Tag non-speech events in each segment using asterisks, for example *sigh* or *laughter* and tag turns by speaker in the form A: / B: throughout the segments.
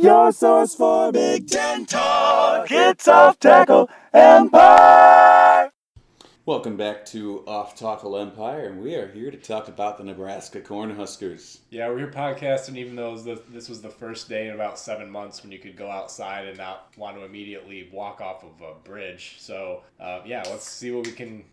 A: Your source for Big Ten talk. It's off tackle empire.
B: Welcome back to Off Tackle Empire, and we are here to talk about the Nebraska Cornhuskers.
C: Yeah, we're here podcasting, even though the, this was the first day in about seven months when you could go outside and not want to immediately walk off of a bridge. So, uh, yeah, let's see what we can.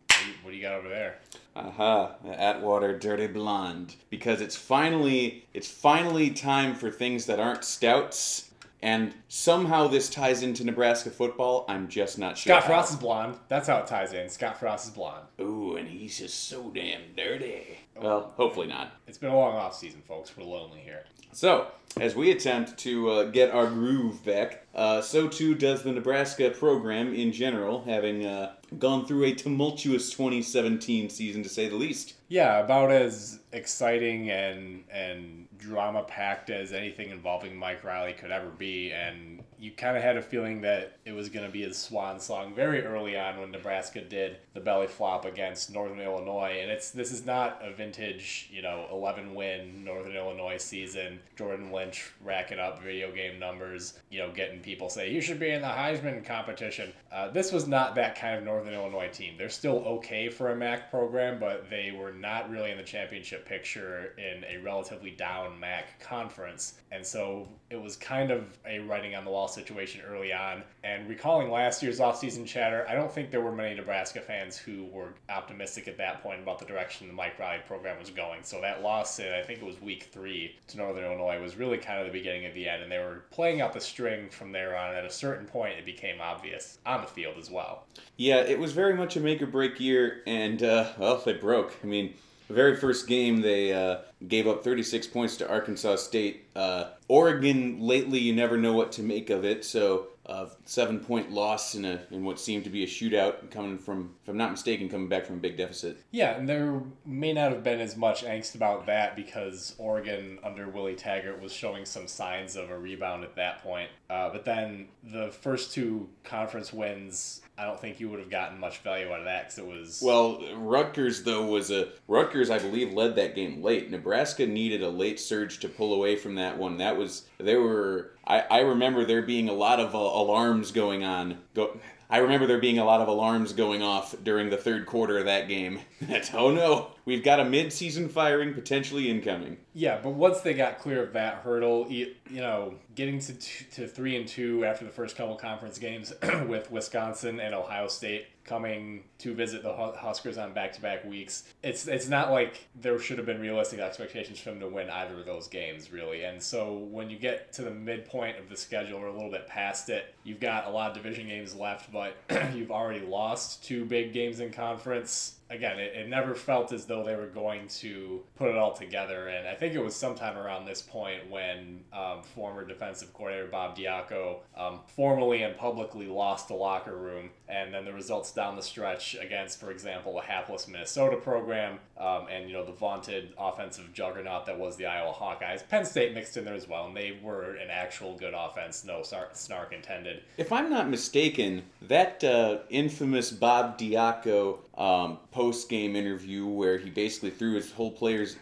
C: What do you got over there?
B: Aha, Atwater Dirty Blonde. Because it's finally it's finally time for things that aren't stouts. And somehow this ties into Nebraska football. I'm just not sure.
C: Scott
B: how.
C: Frost is blonde. That's how it ties in. Scott Frost is blonde.
B: Ooh, and he's just so damn dirty. Well, hopefully not.
C: It's been a long off season, folks. We're lonely here.
B: So, as we attempt to uh, get our groove back, uh, so too does the Nebraska program in general, having uh, gone through a tumultuous 2017 season to say the least.
C: Yeah, about as exciting and and drama packed as anything involving Mike Riley could ever be, and you kind of had a feeling that it was going to be his swan song very early on when Nebraska did the belly flop against Northern Illinois, and it's this is not a vintage, you know, 11 win Northern Illinois season. Jordan Lynch racking up video game numbers, you know, getting people say you should be in the Heisman competition. Uh, this was not that kind of Northern Illinois team. They're still okay for a MAC program, but they were not really in the championship picture in a relatively down MAC conference, and so it was kind of a writing on the wall situation early on. And recalling last year's offseason chatter, I don't think there were many Nebraska fans who were optimistic at that point about the direction the Mike Riley program was going. So that loss in, I think it was week three to Northern Illinois, was really kind of the beginning of the end. And they were playing out the string from there on. At a certain point, it became obvious on the field as well.
B: Yeah, it was very much a make or break year, and, uh, well, they broke. I mean, the very first game, they uh, gave up 36 points to Arkansas State. Uh, Oregon, lately, you never know what to make of it. So, a seven point loss in a in what seemed to be a shootout, coming from, if I'm not mistaken, coming back from a big deficit.
C: Yeah, and there may not have been as much angst about that because Oregon under Willie Taggart was showing some signs of a rebound at that point. Uh, but then the first two conference wins, I don't think you would have gotten much value out of that because it was
B: Well, Rutgers though was a Rutgers, I believe, led that game late. Nebraska needed a late surge to pull away from that one. That was there were. I, I remember there being a lot of uh, alarms going on. Go, I remember there being a lot of alarms going off during the third quarter of that game. *laughs* That's oh no, we've got a mid-season firing potentially incoming.
C: Yeah, but once they got clear of that hurdle, you, know, getting to to three and two after the first couple conference games *clears throat* with Wisconsin and Ohio State coming to visit the Huskers on back-to-back weeks, it's it's not like there should have been realistic expectations for them to win either of those games, really. And so when you get to the midpoint of the schedule or a little bit past it, you've got a lot of division games left, but *clears throat* you've already lost two big games in conference again, it, it never felt as though they were going to put it all together. And I think it was sometime around this point when um, former defensive coordinator Bob Diaco um, formally and publicly lost the locker room. And then the results down the stretch against, for example, a hapless Minnesota program um, and, you know, the vaunted offensive juggernaut that was the Iowa Hawkeyes. Penn State mixed in there as well, and they were an actual good offense, no snark, intended.
B: If I'm not mistaken, that uh, infamous Bob Diaco um, post game interview where he basically threw his whole players,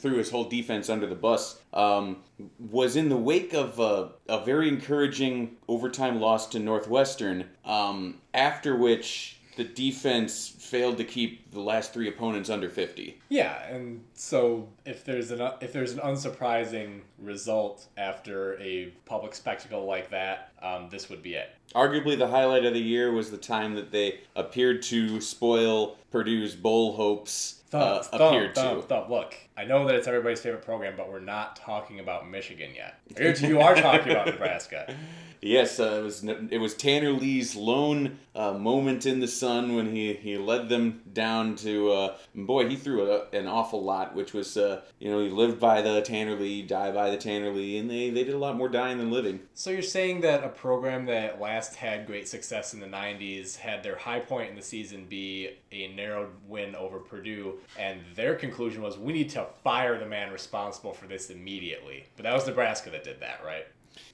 B: threw his whole defense under the bus, um, was in the wake of a, a very encouraging overtime loss to Northwestern. Um, after which the defense failed to keep the last three opponents under 50.
C: Yeah, and so if there's an if there's an unsurprising result after a public spectacle like that, um, this would be it.
B: Arguably, the highlight of the year was the time that they appeared to spoil Purdue's bowl hopes. Uh,
C: Thump,
B: appeared
C: thump,
B: to.
C: thump. Look, I know that it's everybody's favorite program, but we're not talking about Michigan yet. *laughs* You are talking about Nebraska. *laughs*
B: Yes, uh, it was it was Tanner Lee's lone uh, moment in the sun when he, he led them down to uh, boy he threw a, an awful lot, which was uh, you know he lived by the Tanner Lee, die by by the Tanner Lee, and they, they did a lot more dying than living.
C: So you're saying that a program that last had great success in the 90s had their high point in the season be a narrow win over Purdue, and their conclusion was we need to fire the man responsible for this immediately. But that was Nebraska that did that, right?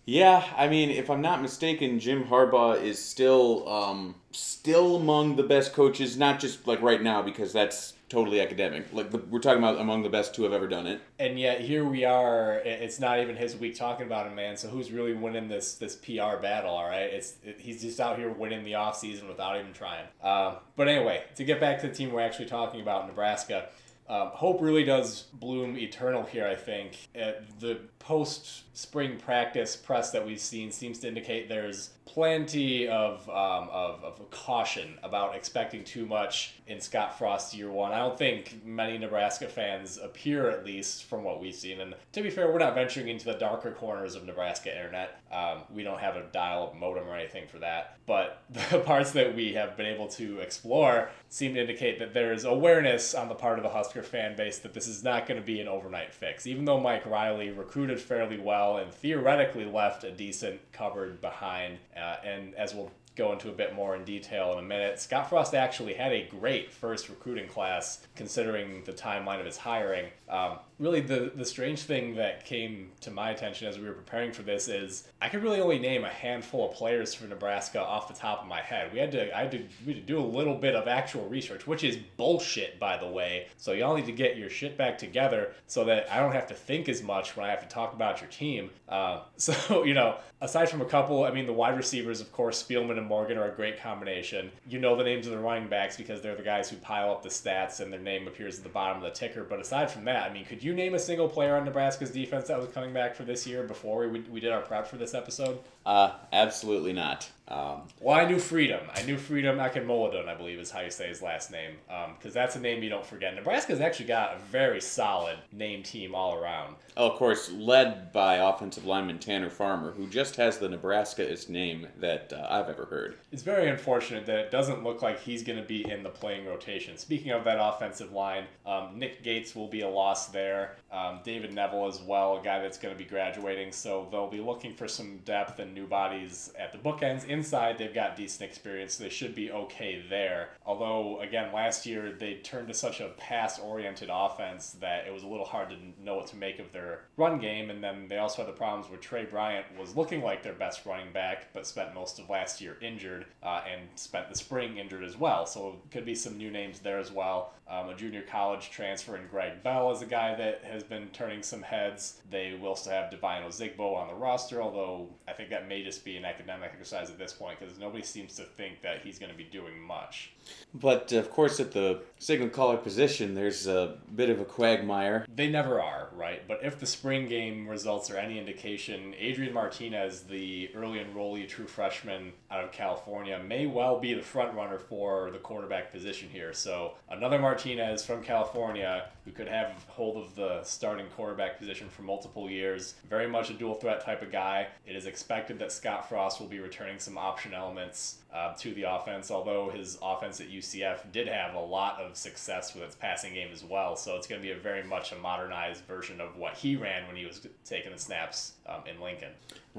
B: Yeah, I mean, if I'm not mistaken, Jim Harbaugh is still um, still among the best coaches, not just like right now because that's totally academic. Like the, we're talking about among the best to have ever done it.
C: And yet here we are. It's not even his week talking about him, man. So who's really winning this this PR battle? All right, it's it, he's just out here winning the off season without even trying. Uh, but anyway, to get back to the team we're actually talking about, Nebraska. Um, hope really does bloom eternal here, I think. Uh, the post spring practice press that we've seen seems to indicate there's plenty of, um, of, of caution about expecting too much in Scott Frost's year one. I don't think many Nebraska fans appear, at least from what we've seen. And to be fair, we're not venturing into the darker corners of Nebraska internet. Um, we don't have a dial up modem or anything for that. But *laughs* the parts that we have been able to explore seem to indicate that there is awareness on the part of the Husker fan base that this is not going to be an overnight fix. Even though Mike Riley recruited fairly well and theoretically left a decent cupboard behind, uh, and as we'll go into a bit more in detail in a minute. Scott Frost actually had a great first recruiting class considering the timeline of his hiring. Um, really the the strange thing that came to my attention as we were preparing for this is I could really only name a handful of players for Nebraska off the top of my head. We had to I had to, we had to do a little bit of actual research, which is bullshit by the way. So y'all need to get your shit back together so that I don't have to think as much when I have to talk about your team. Uh, *laughs* so you know, aside from a couple, I mean the wide receivers, of course, Spielman and Morgan are a great combination. You know the names of the running backs because they're the guys who pile up the stats and their name appears at the bottom of the ticker. But aside from that, I mean, could you name a single player on Nebraska's defense that was coming back for this year before we, we did our prep for this episode?
B: Uh, absolutely not. Um,
C: well, I knew Freedom. I knew Freedom Akinmoladun, I believe is how you say his last name, because um, that's a name you don't forget. Nebraska's actually got a very solid name team all around.
B: Oh, of course, led by offensive lineman Tanner Farmer, who just has the Nebraskaest name that uh, I've ever heard.
C: It's very unfortunate that it doesn't look like he's going to be in the playing rotation. Speaking of that offensive line, um, Nick Gates will be a loss there. Um, David Knevel as well, a guy that's going to be graduating, so they'll be looking for some depth and new bodies at the bookends inside, they've got decent experience. So they should be okay there. Although, again, last year they turned to such a pass oriented offense that it was a little hard to know what to make of their run game. And then they also had the problems where Tre Bryant was looking like their best running back, but spent most of last year injured uh, and spent the spring injured as well. So could be some new names there as well. Um, a junior college transfer in Greg Bell is a guy that has been turning some heads. They will still have Devine Ozigbo on the roster, although I think that may just be an academic exercise at this point because nobody seems to think that he's going to be doing much.
B: But uh, of course, at the signal caller position, there's a bit of a quagmire.
C: They never are, right? But if the spring game results are any indication, Adrian Martinez, the early enrollee true freshman out of California, may well be the front runner for the quarterback position here. So another Martinez from California who could have hold of the starting quarterback position for multiple years. Very much a dual threat type of guy. It is expected that Scott Frost will be returning some option elements uh, to the offense, although his offense at UCF did have a lot of success with its passing game as well. So it's going to be a very much a modernized version of what he ran when he was taking the snaps um, in Lincoln.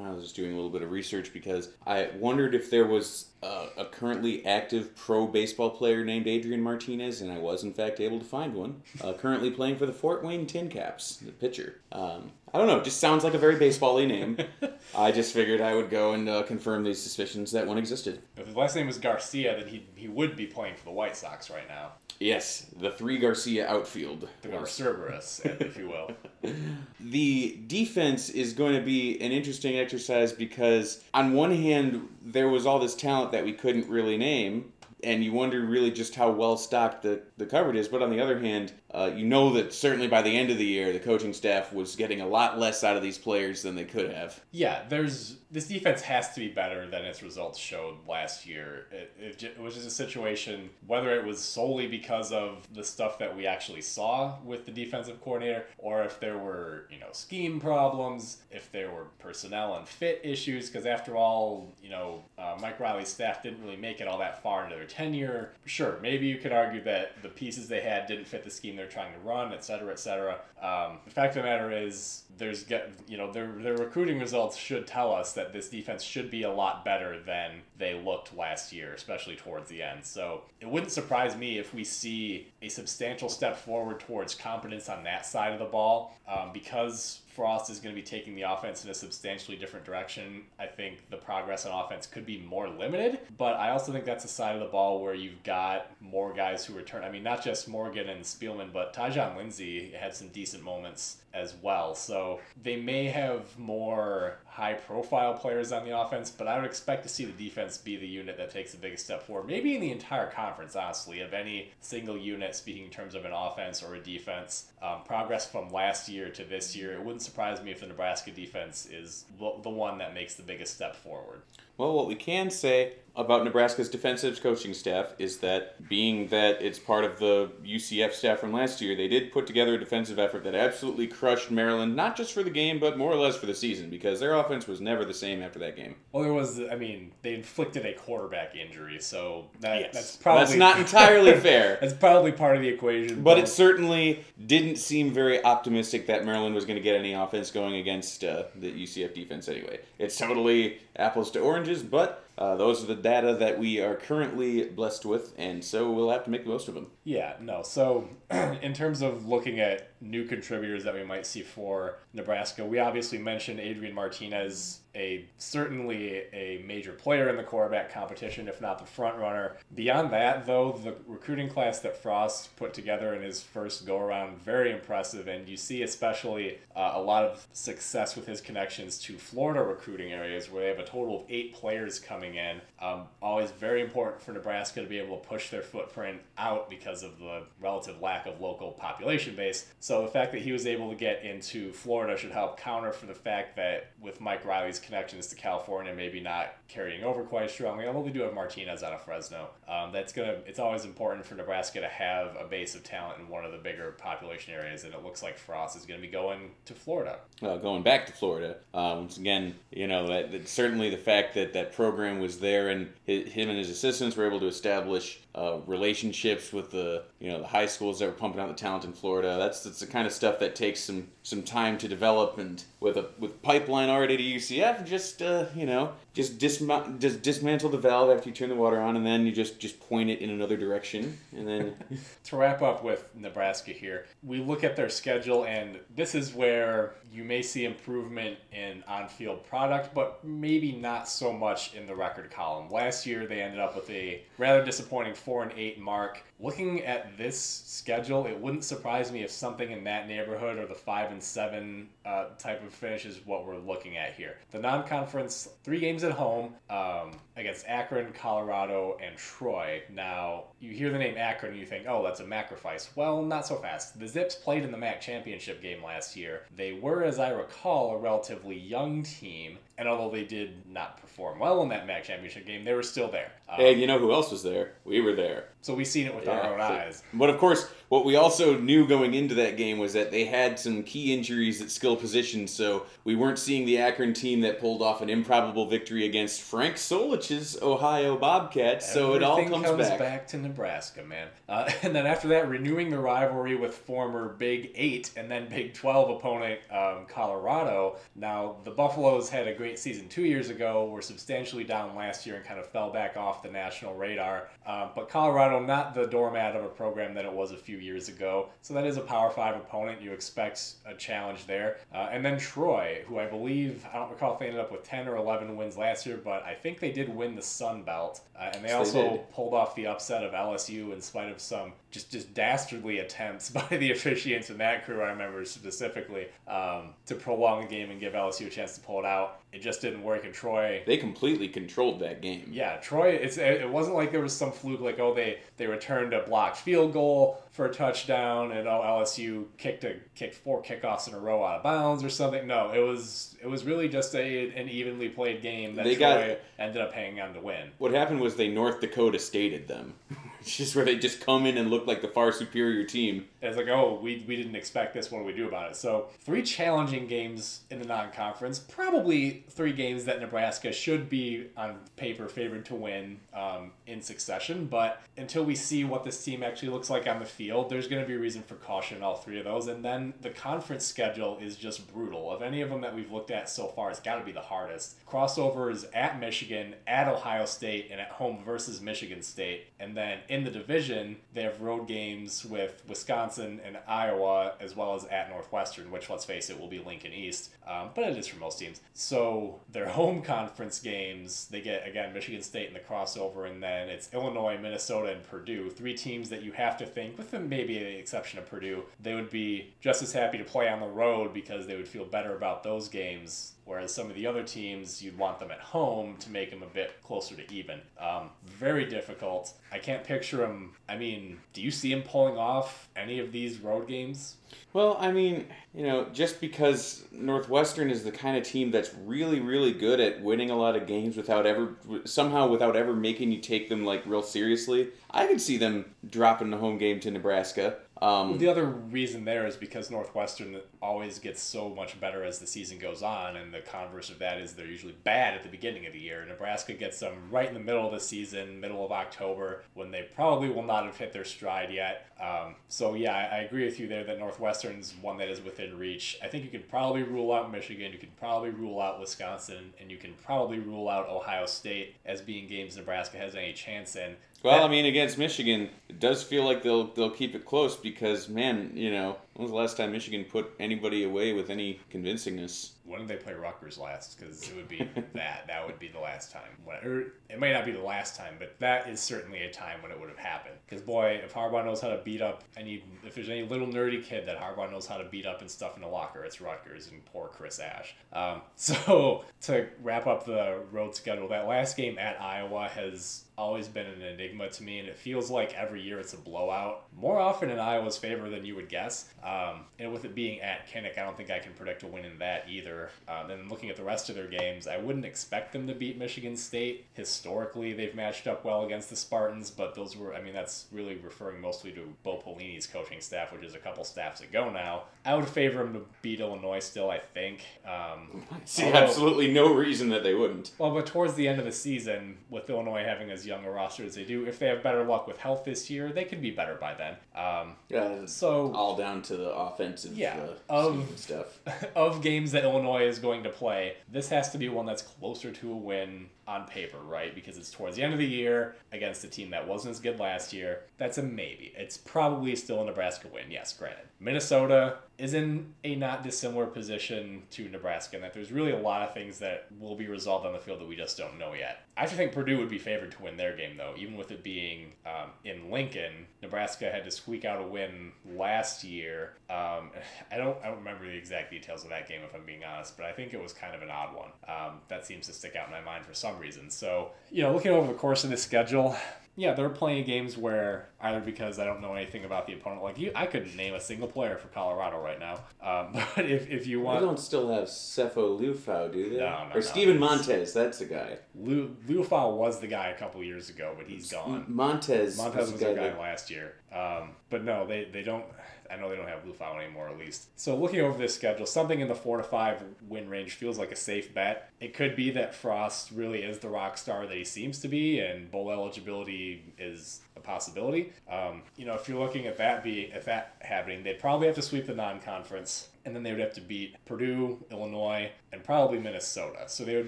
B: I was just doing a little bit of research because I wondered if there was uh, a currently active pro baseball player named Adrian Martinez, and I was in fact able to find one. Uh, currently playing for the Fort Wayne Tin Caps, the pitcher. Um, I don't know, just sounds like a very baseball-y name. *laughs* I just figured I would go and uh, confirm these suspicions that one existed.
C: If his last name was Garcia, then he, he would be playing for the White Sox right now.
B: Yes, the three Garcia outfield.
C: The Cerberus, if you will. *laughs*
B: the defense is going to be an interesting exercise because, on one hand, there was all this talent that we couldn't really name, and you wonder really just how well stocked the, the cupboard is. But on the other hand, uh, you know that certainly by the end of the year, the coaching staff was getting a lot less out of these players than they could have.
C: Yeah, there's this defense has to be better than its results showed last year. It, it, it was just a situation, whether it was solely because of the stuff that we actually saw with the defensive coordinator, or if there were you know scheme problems, if there were personnel and fit issues. Because after all, you know uh, Mike Riley's staff didn't really make it all that far into their tenure. Sure, maybe you could argue that the pieces they had didn't fit the scheme they're trying to run, et cetera, et cetera. Um, the fact of the matter is, there's get you know their their recruiting results should tell us that this defense should be a lot better than they looked last year, especially towards the end. So it wouldn't surprise me if we see a substantial step forward towards competence on that side of the ball um, because Frost is going to be taking the offense in a substantially different direction. I think the progress on offense could be more limited, but I also think that's a side of the ball where you've got more guys who return. I mean, not just Morgan and Spielman, but Tyjon Lindsey had some decent moments as well. So they may have more high profile players on the offense, but I would expect to see the defense be the unit that takes the biggest step forward. Maybe in the entire conference, honestly, of any single unit, speaking in terms of an offense or a defense. Um, progress from last year to this year, it wouldn't surprise me if the Nebraska defense is the one that makes the biggest step forward.
B: Well, what we can say about Nebraska's defensive coaching staff is that being that it's part of the UCF staff from last year, they did put together a defensive effort that absolutely crushed Maryland, not just for the game, but more or less for the season, because their offense was never the same after that game.
C: Well, there was, I mean, they inflicted a quarterback injury, so that,
B: yes.
C: that's probably
B: that's not *laughs* entirely fair.
C: that's probably part of the equation,
B: but, but, it certainly didn't seem very optimistic that Maryland was going to get any offense going against uh, the UCF defense anyway. It's totally apples to oranges, but uh, those are the data that we are currently blessed with, and so we'll have to make the most of them.
C: Yeah, no. So, *clears throat* in terms of looking at new contributors that we might see for Nebraska, we obviously mentioned Adrian Martinez, a certainly a major player in the quarterback competition, if not the front runner. Beyond that, though, the recruiting class that Frost put together in his first go around very impressive, and you see especially uh, a lot of success with his connections to Florida recruiting areas, where they have a total of eight players coming in. Um, always very important for Nebraska to be able to push their footprint out because of the relative lack of local population base. So the fact that he was able to get into Florida should help counter for the fact that with Mike Riley's connections to California, maybe not carrying over quite strongly. Although they do have Martinez out of Fresno, um, that's gonna. It's always important for Nebraska to have a base of talent in one of the bigger population areas, and it looks like Frost is going to be going to Florida.
B: Well, going back to Florida, uh, once again, you know that, that, certainly the fact that that program was there and his, him and his assistants were able to establish uh, relationships with the you know the high schools that were pumping out the talent in Florida. That's that's the kind of stuff that takes some some time to develop. And with a with pipeline already to UCF, just uh, you know just dismount just dismantle the valve after you turn the water on, and then you just just point it in another direction, and then. *laughs*
C: to wrap up with Nebraska here, we look at their schedule, and this is where you may see improvement in on-field product, but maybe not so much in the record column. Last year, they ended up with a rather disappointing four and eight mark. Looking at this schedule, it wouldn't surprise me if something in that neighborhood or the five and seven uh, type of finish is what we're looking at here. The non-conference, three games at home um, against Akron, Colorado, and Troy. Now, you hear the name Akron and you think, oh, that's a sacrifice. Well, not so fast. The Zips played in the MAC championship game last year. They were, as I recall, a relatively young team, and although they did not perform well in that MAC championship game, they were still there.
B: Um, hey, you know who else was there? We were there.
C: So we've seen it with yeah, our own so, eyes.
B: But of course, what we also knew going into that game was that they had some key injuries at skill positions, so we weren't seeing the Akron team that pulled off an improbable victory against Frank Solich's Ohio Bobcats. So it all comes,
C: comes
B: back.
C: back to Nebraska, man. Uh, *laughs* and then after that, renewing the rivalry with former Big Eight and then Big Twelve opponent um, Colorado. Now the Buffaloes had a great great season two years ago, were substantially down last year and kind of fell back off the national radar. Uh, but Colorado, not the doormat of a program that it was a few years ago. So that is a Power Five opponent. You expect a challenge there. Uh, and then Troy, who I believe, I don't recall if they ended up with 10 or 11 wins last year, but I think they did win the Sun Belt. Uh, and they yes, also they pulled off the upset of LSU in spite of some just, just dastardly attempts *laughs* by the officiants in that crew, I remember specifically, um, to prolong the game and give LSU a chance to pull it out it just didn't work. And Troy,
B: they completely controlled that game.
C: Yeah, Troy. It's it wasn't like there was some fluke like oh they they returned a blocked field goal for a touchdown and oh LSU kicked a kicked four kickoffs in a row out of bounds or something. No, it was it was really just a an evenly played game that they Troy got, ended up hanging on to win.
B: What happened was they North Dakota stated them. *laughs* just where they just come in and look like the far superior team.
C: And it's like, oh, we, we didn't expect this. What do we do about it? So, three challenging games in the non conference. Probably three games that Nebraska should be on paper favored to win um, in succession. But until we see what this team actually looks like on the field, there's going to be a reason for caution in all three of those. And then the conference schedule is just brutal. Of any of them that we've looked at so far, it's got to be the hardest. Crossovers at Michigan, at Ohio State, and at home versus Michigan State. And then in the division, they have road games with Wisconsin and Iowa, as well as at Northwestern, which, let's face it, will be Lincoln East. Um, but it is for most teams. So their home *laughs* conference games, they get, again, Michigan State in the crossover, and then it's Illinois, Minnesota, and Purdue. Three teams that you have to think, with maybe the exception of Purdue, they would be just as happy to play on the road because they would feel better about those games Whereas some of the other teams, you'd want them at home to make them a bit closer to even. Um, very difficult. I can't picture him. I mean, do you see him pulling off any of these road games?
B: Well, I mean, you know, just because Northwestern is the kind of team that's really, really good at winning a lot of games without ever, somehow without ever making you take them like real seriously, I could see them dropping the home game to Nebraska. Um,
C: the other reason there is because Northwestern always gets so much better as the season goes on, and the converse of that is they're usually bad at the beginning of the year. Nebraska gets them right in the middle of the season, middle of October, when they probably will not have hit their stride yet. Um, so yeah, I, I, agree with you there that Northwestern's one that is within reach. I think you can probably rule out Michigan, you can probably rule out Wisconsin, and you can probably rule out Ohio State as being games Nebraska has any chance in.
B: Well, I mean, against Michigan, it does feel like they'll they'll keep it close because, man, you know, when was the last time Michigan put anybody away with any convincingness?
C: When did they play Rutgers last? Because it would be *laughs* that. That would be the last time. When, or it may not be the last time, but that is certainly a time when it would have happened. Because boy, if Harbaugh knows how to beat up any, if there's any little nerdy kid that Harbaugh knows how to beat up and stuff in the locker, it's Rutgers and poor Chris Ash. Um, *laughs* so to wrap up the road schedule, that last game at Iowa has always been an enigma to me, and it feels like every year it's a blowout. More often in Iowa's favor than you would guess. Um, and with it being at Kinnick, I don't think I can predict a win in that either. Um, and looking at the rest of their games, I wouldn't expect them to beat Michigan State. Historically, they've matched up well against the Spartans, but those were, I mean, that's really referring mostly to Bo Pelini's coaching staff, which is a couple staffs ago now. I would favor them to beat Illinois still, I think. Um, *laughs*
B: see although, absolutely no reason that they wouldn't.
C: Well, but towards the end of the season, with Illinois having as young a roster as they do, if they have better luck with health this year, they could be better by then. Um,
B: yeah, so all down to the offensive
C: yeah, of stuff. *laughs* of games that Illinois is going to play, this has to be one that's closer to a win on paper, right? Because it's towards the end of the year against a team that wasn't as good last year. That's a maybe. It's probably still a Nebraska win, yes, granted. Minnesota is in a not dissimilar position to Nebraska, and that there's really a lot of things that will be resolved on the field that we just don't know yet. I actually think Purdue would be favored to win their game, though, even with it being um, in Lincoln. Nebraska had to squeak out a win last year. Um, *sighs* I don't I don't remember the exact details of that game, if I'm being honest, but I think it was kind of an odd one. Um, that seems to stick out in my mind for some reason. So, you know, looking over the course of the schedule, yeah, they're playing games where either because I don't know anything about the opponent, like you, I couldn't name a single player for Colorado right now. Um, *laughs* but if, if you want,
B: they don't still have Sefo Liufau, do they?
C: No, no,
B: or
C: no,
B: Steven Montez, that's the guy.
C: Lu, Liufau was the guy a couple years ago, but he's gone.
B: Montez,
C: Montez was the guy, guy last year. Um, but no, they they don't. I know they don't have Liufau anymore, at least. So looking over this schedule, something in the four to five win range feels like a safe bet. It could be that Frost really is the rock star that he seems to be, and bowl eligibility is a possibility. Um, you know, if you're looking at that be if that happening, they'd probably have to sweep the non-conference, and then they would have to beat Purdue, Illinois, and probably Minnesota. So they would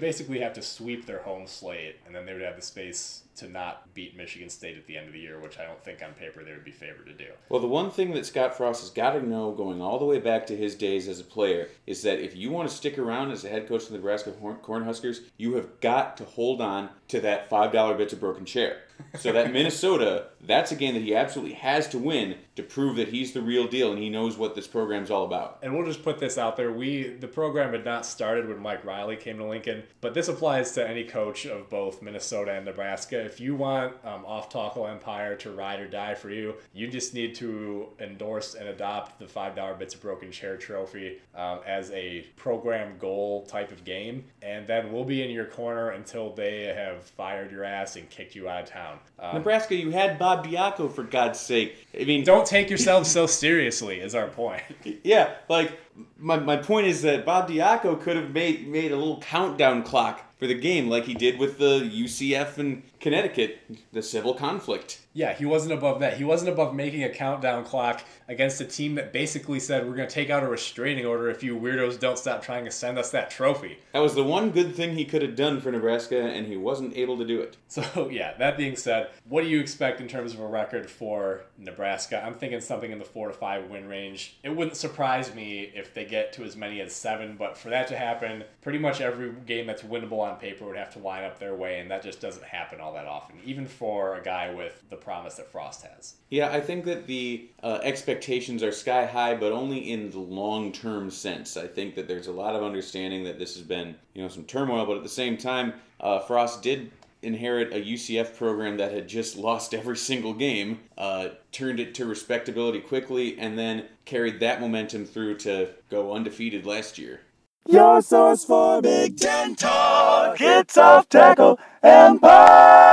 C: basically have to sweep their home slate, and then they would have the space to not beat Michigan State at the end of the year, which I don't think on paper they would be favored to do.
B: Well, the one thing that Scott Frost has got to know going all the way back to his days as a player is that if you want to stick around as a head coach of the Nebraska Cornhuskers, you have got to hold on to that $5 bits of broken chair. So that Minnesota, that's a game that he absolutely has to win to prove that he's the real deal and he knows what this program's all about.
C: And we'll just put this out there. We the program had not started when Mike Riley came to Lincoln, but this applies to any coach of both Minnesota and Nebraska. If you want um, off tackle empire to ride or die for you, you just need to endorse and adopt the five dollar bits of broken chair trophy um, as a program goal type of game, and then we'll be in your corner until they have fired your ass and kicked you out of town. Um,
B: Nebraska, you had Bob Diaco for God's sake. I mean,
C: don't take yourselves so seriously. Is our point. *laughs*
B: yeah, like my, my point is that Bob Diaco could have made made a little countdown clock for the game like he did with the UCF and Connecticut, the civil conflict.
C: Yeah, he wasn't above that. He wasn't above making a countdown clock against a team that basically said we're going to take out a restraining order if you weirdos don't stop trying to send us that trophy.
B: That was the one good thing he could have done for Nebraska, and he wasn't able to do it.
C: So, *laughs* yeah, that being said, what do you expect in terms of a record for Nebraska? I'm thinking something in the four to five win range. It wouldn't surprise me if they get to as many as seven, but for that to happen, pretty much every game that's winnable on paper would have to line up their way, and that just doesn't happen all that often, even for a guy with the promise that Frost has.
B: Yeah, I think that the uh, expectations are sky high, but only in the long term sense. I think that there's a lot of understanding that this has been, you know, some turmoil, but at the same time, uh, Frost did inherit a UCF program that had just *laughs* lost every single game, uh, turned it to respectability quickly, and then carried that momentum through to go undefeated last year.
A: Your source for Big Ten talk. It's off tackle empire.